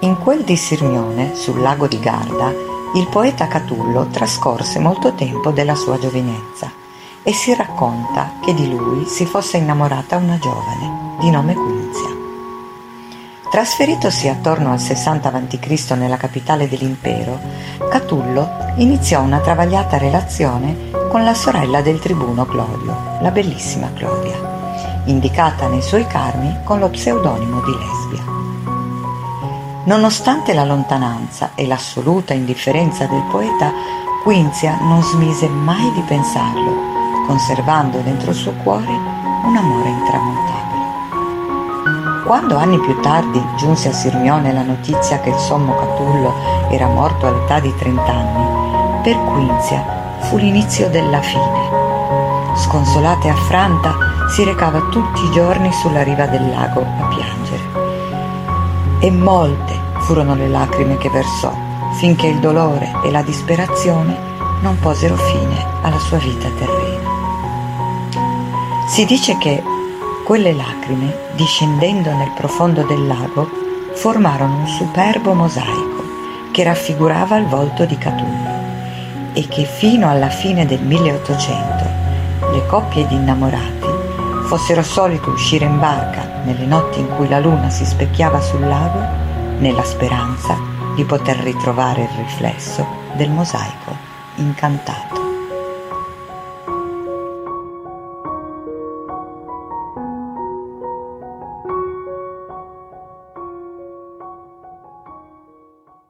In quel di Sirmione, sul lago di Garda, il poeta Catullo trascorse molto tempo della sua giovinezza e si racconta che di lui si fosse innamorata una giovane di nome Quinzia. Trasferitosi attorno al 60 a.C. nella capitale dell'impero, Catullo iniziò una travagliata relazione con la sorella del tribuno Clodio, la bellissima Clodia, indicata nei suoi carmi con lo pseudonimo di Lesbia. Nonostante la lontananza e l'assoluta indifferenza del poeta, Quinzia non smise mai di pensarlo, conservando dentro il suo cuore un amore intramontabile. Quando anni più tardi giunse a Sirmione la notizia che il sommo Catullo era morto all'età di 30 anni, per Quinzia fu l'inizio della fine. Sconsolata e affranta, si recava tutti i giorni sulla riva del lago a piangere e molte furono le lacrime che versò finché il dolore e la disperazione non posero fine alla sua vita terrena. Si dice che quelle lacrime, discendendo nel profondo del lago, formarono un superbo mosaico che raffigurava il volto di Catullo e che fino alla fine del 1800 le coppie di innamorati fossero solite uscire in barca nelle notti in cui la luna si specchiava sul lago, nella speranza di poter ritrovare il riflesso del mosaico incantato.